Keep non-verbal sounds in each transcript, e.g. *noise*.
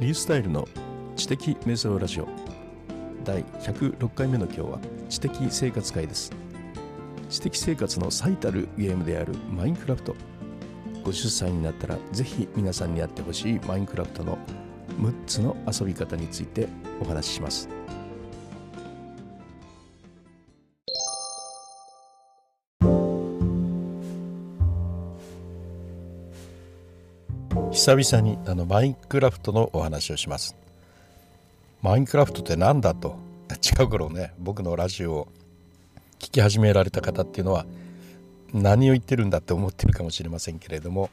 リースタイルの知的瞑想ラジオ。第106回目の今日は知的生活会です。知的生活の最たるゲームであるマインクラフト。50歳になったらぜひ皆さんにやってほしいマインクラフトの6つの遊び方についてお話しします。久々にあのマインクラフトのお話をします。マインクラフトって何だと？*laughs* 近頃ね僕のラジオを聞き始められた方っていうのは何を言ってるんだって思ってるかもしれませんけれども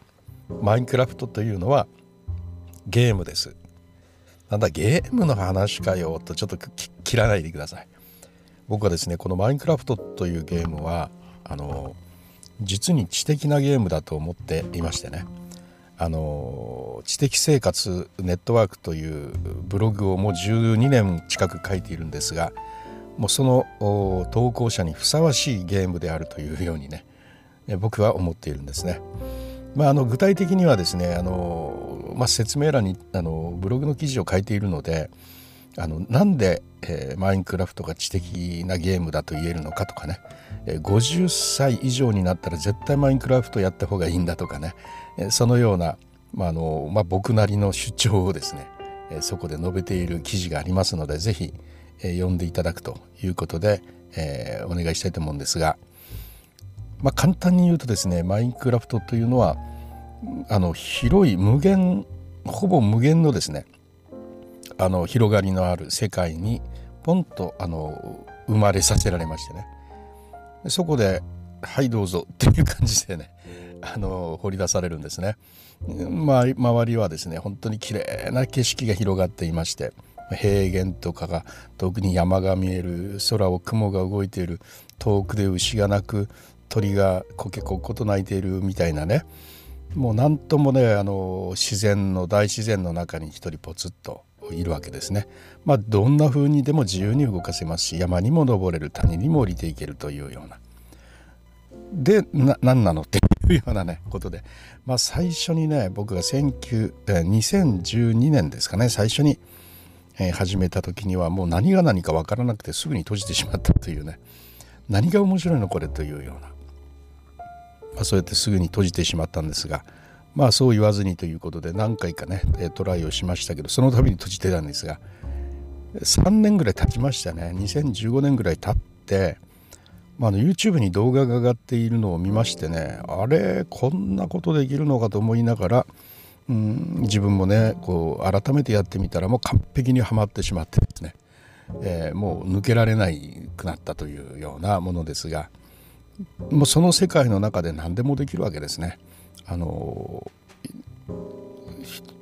マインクラフトというのはゲームです。なんだゲームの話かよとちょっと切らないでください。僕はですねこのマインクラフトというゲームはあの実に知的なゲームだと思っていましてね。あの知的生活ネットワークというブログをもう12年近く書いているんですがもうその投稿者にふさわしいゲームであるというようにね僕は思っているんですね。まあ、あの具体的にはですねあの、まあ、説明欄にあのブログの記事を書いているのであのなんで、えー、マインクラフトが知的なゲームだと言えるのかとかね、えー、50歳以上になったら絶対マインクラフトやった方がいいんだとかね、えー、そのような、まあのまあ、僕なりの主張をですね、えー、そこで述べている記事がありますので是非、えー、読んでいただくということで、えー、お願いしたいと思うんですが、まあ、簡単に言うとですねマインクラフトというのはあの広い無限ほぼ無限のですねあの広がりのある世界にポンとあの生まれさせられましてねそこで「はいどうぞ」*laughs* っていう感じでねあの掘り出されるんですね。まあ、周りはですね本当に綺麗な景色が広がっていまして平原とかが遠くに山が見える空を雲が動いている遠くで牛が鳴く鳥がこけこっこと鳴いているみたいなねもう何ともねあの自然の大自然の中に一人ポツッといるわけですね。まあどんな風にでも自由に動かせますし山にも登れる谷にも降りていけるというような。で何なのっていうようなねことで、まあ、最初にね僕が2012年ですかね最初に、え、始めた時にはもう何が何か分からなくてすぐに閉じてしまったというね何が面白いのこれというような、まあ、そうやってすぐに閉じてしまったんですがまあそう言わずにということで何回かねトライをしましたけどその度に閉じてたんですが3年ぐらい経ちましたね2015年ぐらい経って、まあ、の YouTube に動画が上がっているのを見ましてねあれこんなことできるのかと思いながら、うん、自分もねこう改めてやってみたらもう完璧にはまってしまってですね、えー、もう抜けられなくなったというようなものですがもうその世界の中で何でもできるわけですね。あの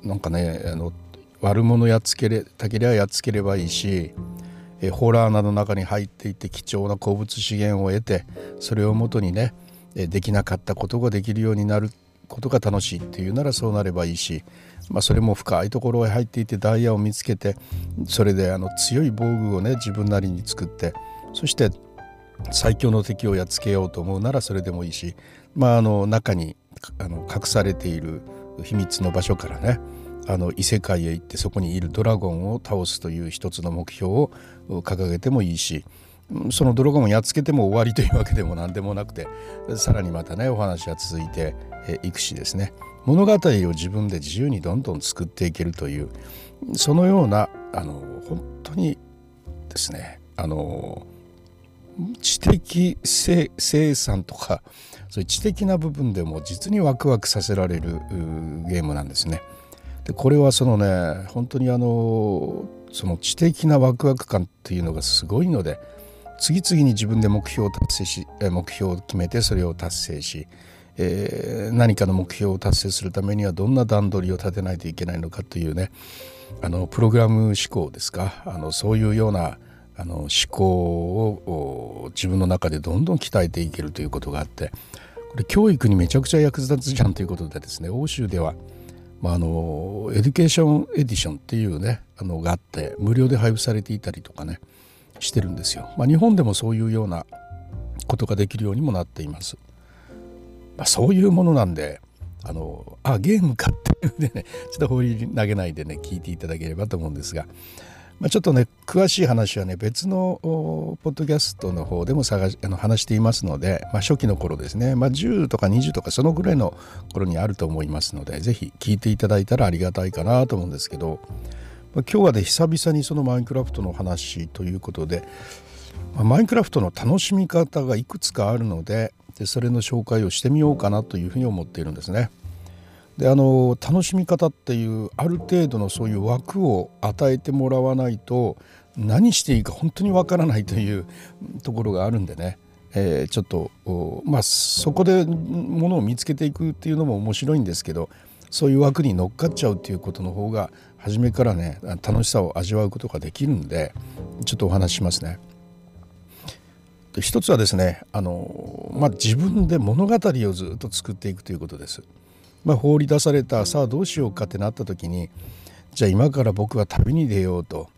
なんかねあの悪者やっつけれたけりゃやっつければいいしえホラーなどの中に入っていって貴重な鉱物資源を得てそれをもとにねできなかったことができるようになることが楽しいっていうならそうなればいいし、まあ、それも深いところへ入っていてダイヤを見つけてそれであの強い防具をね自分なりに作ってそして最強の敵をやっつけようと思うならそれでもいいし、まあ、あの中にあの隠されている秘密の場所からねあの異世界へ行ってそこにいるドラゴンを倒すという一つの目標を掲げてもいいしそのドラゴンをやっつけても終わりというわけでも何でもなくてさらにまたねお話は続いていくしですね。物語を自分で自由にどんどん作っていけるというそのようなあの本当にですねあの知的生産とかそういう知的な部分でも実にワクワクさせられるゲームなんですね。でこれはそのね本当にあのその知的なワクワク感っていうのがすごいので次々に自分で目標を達成し目標を決めてそれを達成し、えー、何かの目標を達成するためにはどんな段取りを立てないといけないのかというねあのプログラム思考ですか？あのそういうようなあの思考を自分の中でどんどん鍛えていけるということがあってこれ教育にめちゃくちゃ役立つじゃんということでですね欧州では、まあ、あの Education Edition っていうねあのがあって無料で配布されていたりとかねしてるんですよ。まあ、日本でもそういうようなことができるようにもなっています。まあ、そういうものなんであのあゲームかっていうんでねちょっと放り投げないでね聞いていただければと思うんですが、まあ、ちょっとね詳しい話はね別のポッドキャストの方でも探しあの話していますので、まあ、初期の頃ですね、まあ、10とか20とかそのぐらいの頃にあると思いますので是非聞いていただいたらありがたいかなと思うんですけど、まあ、今日はね久々にそのマインクラフトの話ということで、まあ、マインクラフトの楽しみ方がいくつかあるのででそれの紹介をしてみようかなというふうに思っているんですね。であの楽しみ方っていうある程度のそういう枠を与えてもらわないと何していいか本当にわからないというところがあるんでね、えー、ちょっとまあそこでものを見つけていくっていうのも面白いんですけどそういう枠に乗っかっちゃうっていうことの方が初めからね楽しさを味わうことができるんでちょっとお話ししますね。一つはですねあの、まあ、自分で物語をずっと作っていくということです。まあ、放り出されたさあどうしようかってなった時にじゃあ今から僕は旅に出ようと、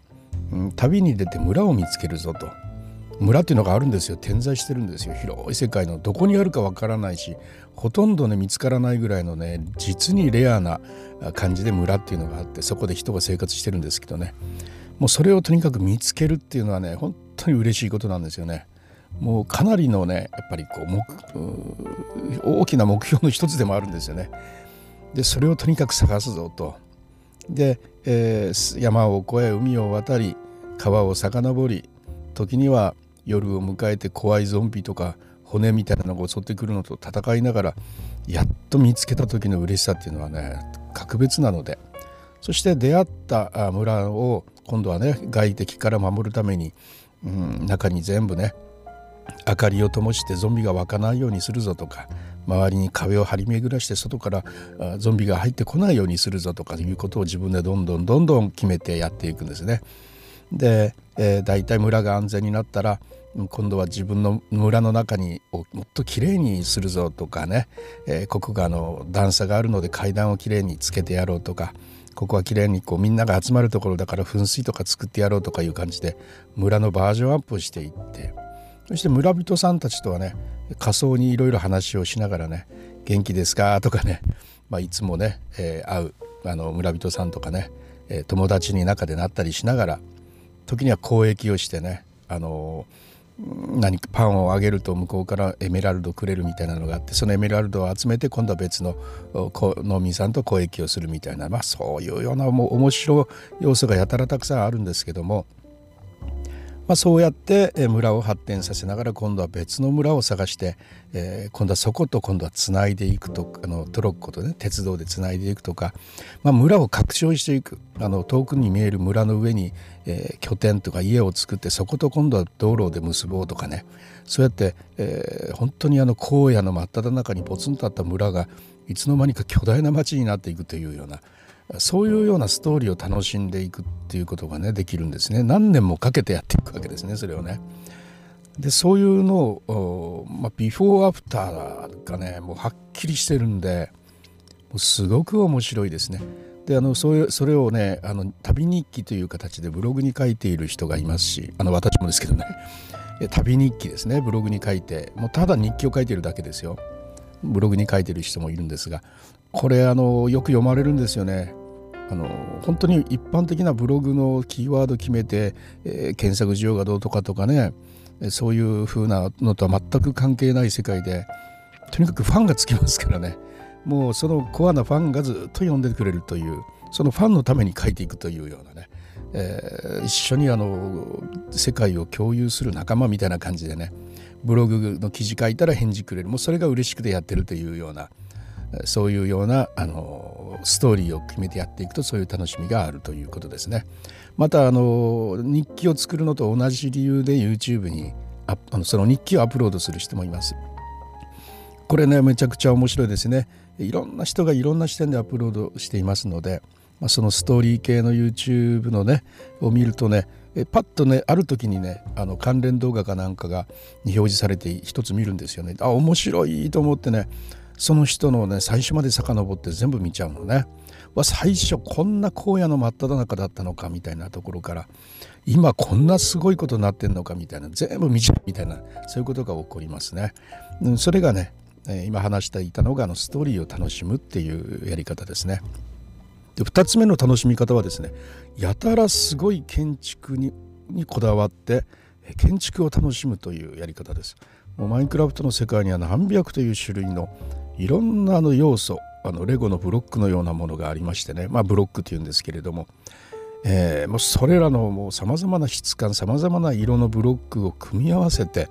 うん、旅に出て村を見つけるぞと。村っていうのがあるんですよ。点在してるんですよ。広い世界のどこにあるかわからないしほとんどね見つからないぐらいのね実にレアな感じで村っていうのがあってそこで人が生活してるんですけどね。もうそれをとにかく見つけるっていうのはね本当に嬉しいことなんですよね。もうかなりのねやっぱりこう大きな目標の一つでもあるんですよね。でそれをとにかく探すぞと。で、えー、山を越え海を渡り川を遡り時には夜を迎えて怖いゾンビとか骨みたいなのが襲ってくるのと戦いながらやっと見つけた時の嬉しさっていうのはね格別なのでそして出会った村を今度はね外敵から守るために、うん、中に全部ね明かりを灯してゾンビが湧かないようにするぞとか周りに壁を張り巡らして外からゾンビが入ってこないようにするぞとかいうことを自分でどんどんどんどん決めてやっていくんですね。で、えー、大体村が安全になったら今度は自分の村の中にをもっときれいにするぞとかね、えー、ここがあの段差があるので階段をきれいにつけてやろうとかここはきれいにこうみんなが集まるところだから噴水とか作ってやろうとかいう感じで村のバージョンアップしていってそして村人さんたちとはね仮想にいろいろ話をしながらね「元気ですか? *laughs*」とかね、まあ、いつもね、えー、会うあの村人さんとかね、えー、友達に中でなったりしながら時には交易をしてねあの何かパンをあげると向こうからエメラルドくれるみたいなのがあってそのエメラルドを集めて今度は別の農民さんと交易をするみたいな、まあ、そういうようなも面白い要素がやたらたくさんあるんですけどもまあ、そうやって村を発展させながら今度は別の村を探して、えー、今度はそこと今度はつないでいくとあのトロッコとね鉄道でつないでいくとか、まあ、村を拡張していく。あの遠くに見える村の上に、えー、拠点とか家を作ってそこと今度は道路で結ぼうとかね。そうやって、えー、本当にあの荒野の真っ只中にポツンとあった村がいつの間にか巨大な町になっていくというようなそういうようなストーリーを楽しんでいくっていうことがねできるんですね何年もかけてやっていくわけですねそれをね。でそういうのを、まあ、ビフォーアフターがねもうはっきりしてるんでもうすごく面白いですね。であのそれそれをねあの旅日記という形でブログに書いている人がいますしあの私もですけどね *laughs* 旅日記ですねブログに書いてもうただ日記を書いてるだけですよブログに書いてる人もいるんですがこれあのよく読まれるんですよね。あの本当に一般的なブログのキーワード決めて、えー、検索需要がどうとかとかねそういう風なのとは全く関係ない世界でとにかくファンがつきますからね。もうそのコアなファンがずっと読んでくれるというそのファンのために書いていくというようなね、えー、一緒にあの世界を共有する仲間みたいな感じでねブログの記事書いたら返事くれる。もうそれが嬉しくてやってるというようなそういうようなあのストーリーを決めてやっていくとそういう楽しみがあるということですね。またあの日記を作るのと同じ理由で YouTube にあのその日記をアップロードする人もいます。これねめちゃくちゃ面白いですね。いろんな人がいろんな視点でアップロードしていますので、まあ、そのストーリー系の YouTube のねを見るとねパッとねある時にねあの関連動画かなんかがに表示されて一つ見るんですよね。あ面白いと思ってねその人のね最初まで遡って全部見ちゃうのね。最初こんな荒野の真っ只中だったのかみたいなところから今こんなすごいことになってんのかみたいな全部見ちゃうみたいなそういうことが起こりますね。それがね今話していたのがあのストーリーを楽しむっていうやり方ですね。で2つ目の楽しみ方はですねやたらすごい建築ににこだわって建築を楽しむというやり方です。もうマインクラフトの世界には何百という種類のいろんなあの要素あのレゴのブロックのようなものがありましてね。まあブロックというんですけれども、えー、もうそれらのさまざまな質感さまざまな色のブロックを組み合わせて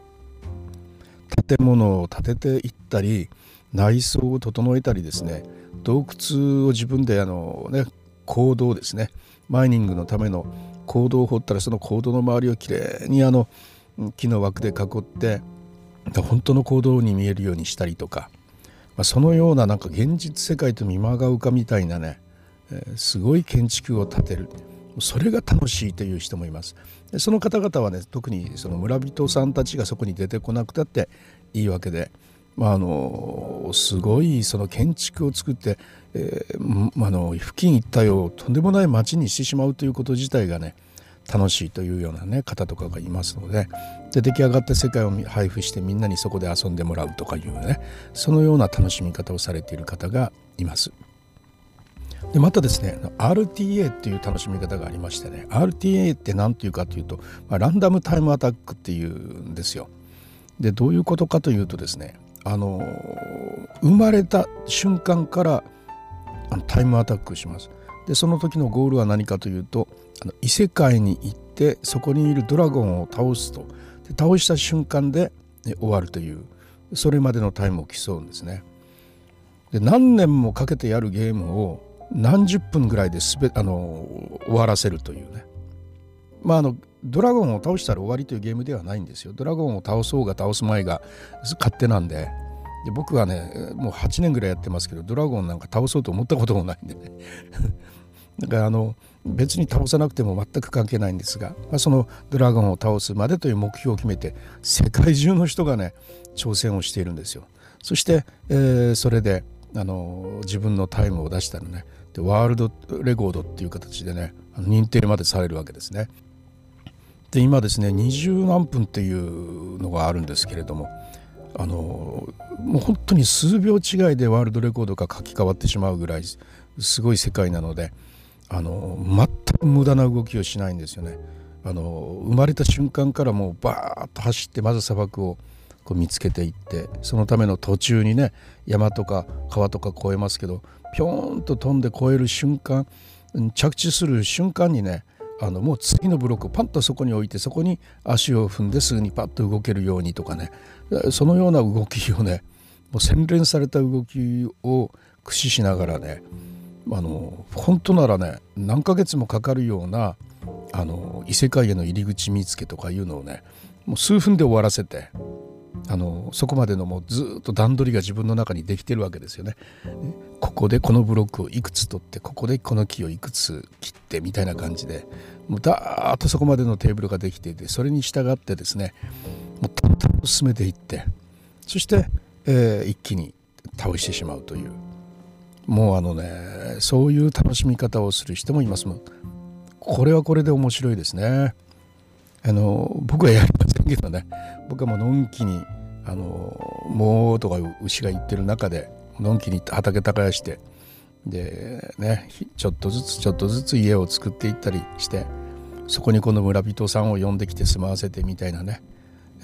建物を建てていったり内装を整えたりですね。洞窟を自分であのね坑道ですね。マイニングのための坑道を掘ったらその坑道の周りをきれいにあの木の枠で囲って本当の坑道に見えるようにしたりとか、まあ、そのようななんか現実世界と見まがうかみたいなね、えー、すごい建築を建てる。それが楽しいという人もいます。でその方々はね特にその村人さんたちがそこに出てこなくたっていいわけで、まあ、あのすごいその建築を作って、えー、あの付近一帯をとんでもない町にしてしまうということ自体がね楽しいというようなね方とかがいますのでで出来上がった世界を配布してみんなにそこで遊んでもらうとかいうねそのような楽しみ方をされている方がいます。でまたですね RTA っていう楽しみ方がありましてね RTA って何ていうかというと、まあ、ランダムタイムアタックっていうんですよ。でどういうことかというとですねあの生まれた瞬間からあのタイムアタックします。でその時のゴールは何かというとあの異世界に行ってそこにいるドラゴンを倒すとで倒した瞬間で終わるというそれまでのタイムを競うんですね。で何年もかけてやるゲームを何十分ぐらいですべあの終わらせるというね。まああのドラゴンを倒したら終わりというゲームではないんですよ。ドラゴンを倒そうが倒す前が勝手なんで。で僕はねもう8年ぐらいやってますけどドラゴンなんか倒そうと思ったこともないんでね *laughs* だからあの別に倒さなくても全く関係ないんですが、まあ、そのドラゴンを倒すまでという目標を決めて世界中の人がね挑戦をしているんですよ。そして、えー、それであの自分のタイムを出したらねでワールドレコードっていう形でね認定までされるわけですね。で今ですね20何分っていうのがあるんですけれどもあのもう本当に数秒違いでワールドレコードが書き換わってしまうぐらいすごい世界なのであの全く無駄な動きをしないんですよね。あの生まれた瞬間からもうバーッと走ってまず砂漠をこう見つけていってそのための途中にね山とか川とか越えますけどぴょーんと飛んで越える瞬間着地する瞬間にねあのもう次のブロックをパッとそこに置いてそこに足を踏んですぐにパッと動けるようにとかね。そのような動きをねもう洗練された動きを駆使しながらねあの本当ならね何ヶ月もかかるようなあの異世界への入り口見つけとかいうのをねもう数分で終わらせてあのそこまでのもうずっと段取りが自分の中にできてるわけですよね。ここでこのブロックをいくつ取ってここでこの木をいくつ切ってみたいな感じでもうダーッとそこまでのテーブルができていてそれに従ってですねもうトントンと進めていってそして、えー、一気に倒してしまうという。もうあのねそういう楽しみ方をする人もいますもん。これはこれで面白いですね。あの僕はやりけどね僕はもうのんきにあのもうとか牛が言ってる中でのんきに畑耕してでねちょっとずつちょっとずつ家を作っていったりしてそこにこの村人さんを呼んできて住まわせてみたいなね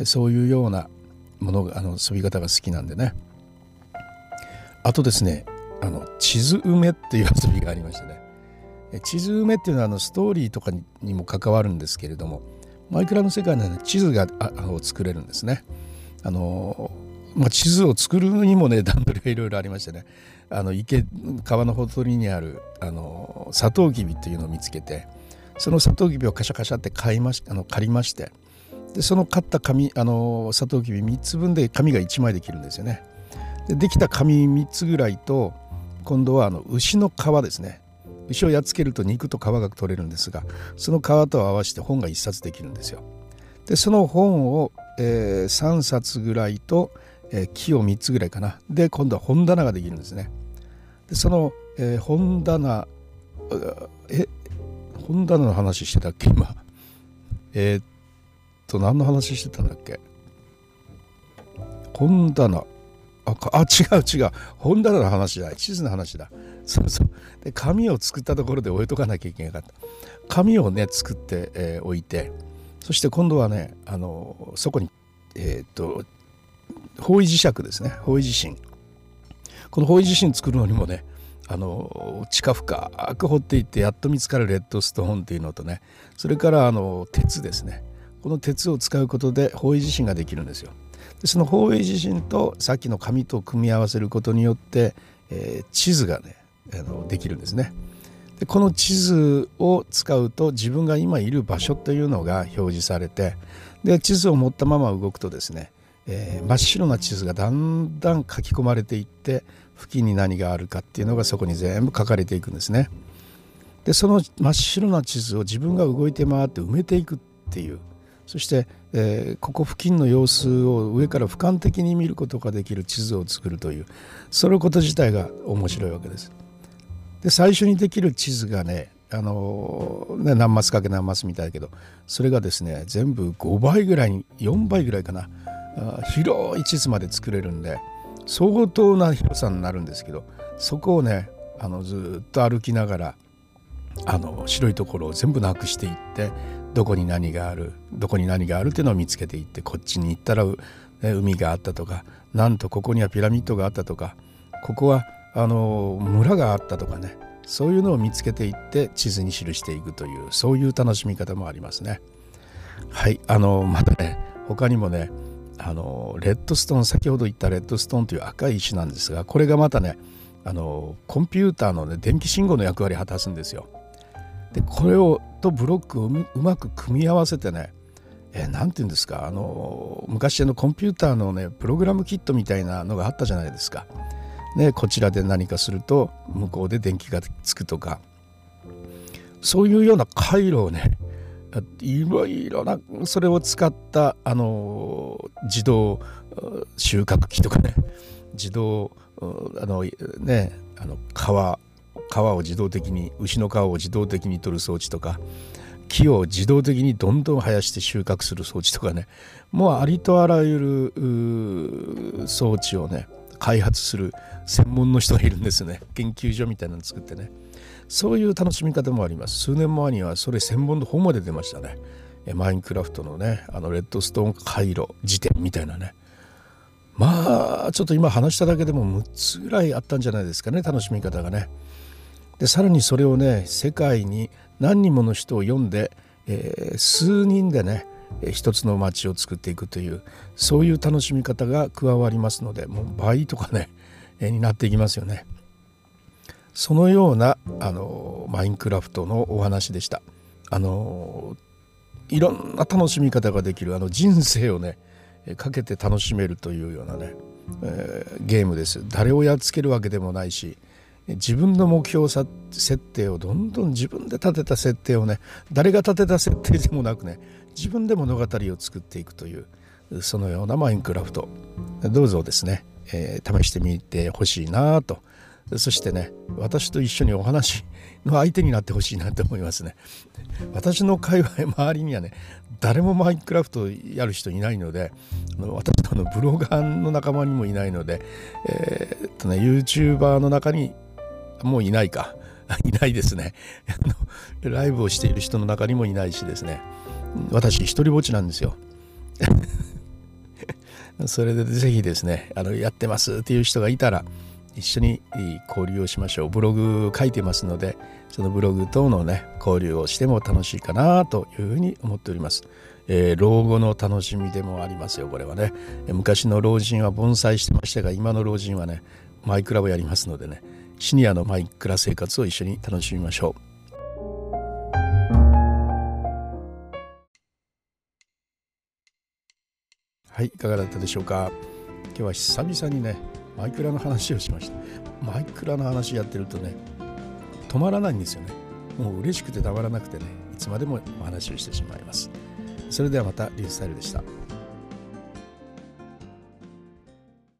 そういうようなものがあの遊び方が好きなんでね。あとですねあの地図埋めっていう遊びがありましてね。地図埋めっていうのはあのストーリーとかにも関わるんですけれどもマイクラの世界では、ね、地図があの作れるんですね。あのまあ、地図を作るにもね *laughs* 段取りがいろいろありましてねあの池川のほとりにあるあのサトウキビっていうのを見つけてそのサトウキビをカシャカシャって買いましあの借りましてでその買った紙あのサトウキビ3つ分で紙が1枚できるんですよね。でできた紙3つぐらいと今度はあの牛の皮ですね牛をやっつけると肉と皮が取れるんですがその皮と合わせて本が1冊できるんですよ。でその本を、えー、3冊ぐらいと、えー、木を3つぐらいかな。で今度は本棚ができるんですね。でその、えー、本棚え本棚の話してたっけ今。えー、っと何の話してたんだっけ。本棚。あああ違う違う。本棚の話だ。地図の話だ。そうそう。で紙を作ったところで置いとかなきゃいけなかった。紙をね作って、えー、置いて。そして今度はねあのそこにえっ、と方位磁石ですね。方位地震この方位地震作るのにもねあの地下深く掘っていってやっと見つかるレッドストーンっていうのとねそれからあの鉄ですね。この鉄を使うことで方位地震ができるんですよ。でその方位地震とさっきの紙と組み合わせることによって、えー、地図がねあのできるんですねでこの地図を使うと自分が今いる場所というのが表示されてで地図を持ったまま動くとですね、えー、真っ白な地図がだんだん書き込まれていって付近に何があるかっていうのがそこに全部書かれていくんですね。でその真っ白な地図を自分が動いて回って埋めていくっていうそして、えー、ここ付近の様子を上から俯瞰的に見ることができる地図を作るというそのこと自体が面白いわけです。で最初にできる地図がねあのね何マスかけ何マスみたいだけどそれがですね全部5倍ぐらいに4倍ぐらいかな。広い地図まで作れるんで相当な広さになるんですけどそこをねあのずっと歩きながらあの白いところを全部なくしていってどこに何があるどこに何があるっていうのを見つけていってこっちに行ったら、ね、海があったとかなんとここにはピラミッドがあったとかここはあの村があったとかねそういうのを見つけていって地図に記していくというそういう楽しみ方もありますね。はいあのまたね他にもねあのレッドストーン先ほど言ったレッドストーンという赤い石なんですがこれがまたねあのコンピューターの、ね、電気信号の役割を果たすんですよ。でこれをとブロックをうまく組み合わせてねえー、て言うんですかあの昔のコンピューターのねプログラムキットみたいなのがあったじゃないですか。ね、こちらで何かすると向こうで電気がつくとか。そういうような回路をねいろいろなそれを使ったあの自動収穫機とかね。自動あのねあの川川を自動的に牛の皮を自動的に取る装置とか。木を自動的にどんどん生やして収穫する装置とかね。もうありとあらゆる装置をね開発する専門の人がいるんですね。研究所みたいなの作ってね。そういう楽しみ方もあります。数年前にはそれ専門の本まで出ましたね。マインクラフトのねあのレッドストーン回路辞典みたいなね。まあちょっと今話しただけでも6つぐらいあったんじゃないですかね楽しみ方がね。でさらにそれをね世界に何人もの人を読んで、えー、数人でね一つの街を作っていくというそういう楽しみ方が加わりますのでもう倍とかね、*laughs* え、になっていきますよね。そのようなあのマインクラフトのお話でした。あのいろんな楽しみ方ができるあの人生をねかけて楽しめるというようなね、えー、ゲームです。誰をやっつけるわけでもないし自分の目標設定をどんどん自分で立てた設定をね誰が立てた設定でもなくね自分で物語を作っていくというそのようなマインクラフト。どうぞですね、えー、試してみてほしいなと。そしてね私と一緒にお話の相手になってほしいなと思いますね。私の界隈周りにはね誰もマインクラフトやる人いないので私のブロガーの仲間にもいないので、えー、っとね YouTuber の中にもういないか。*laughs* いないですね。*laughs* ライブをしている人の中にもいないしですね。私一人ぼっちなんですよ *laughs* それでぜひですねあのやってますっていう人がいたら一緒に交流をしましょう。ブログ書いてますので、そのブログ等のね、交流をしても楽しいかなというふうに思っております。えー、老後の楽しみでもありますよ、これはね。昔の老人は盆栽してましたが、今の老人はね、マイクラをやりますのでね、シニアのマイクラ生活を一緒に楽しみましょう。はい、いかがだったでしょうか？今日は久々にね、マイクラの話をしました。マイクラの話やってるとね止まらないんですよね。もう嬉しくてたまらなくてねいつまでもお話をしてしまいます。それではまたリュースタイルでした。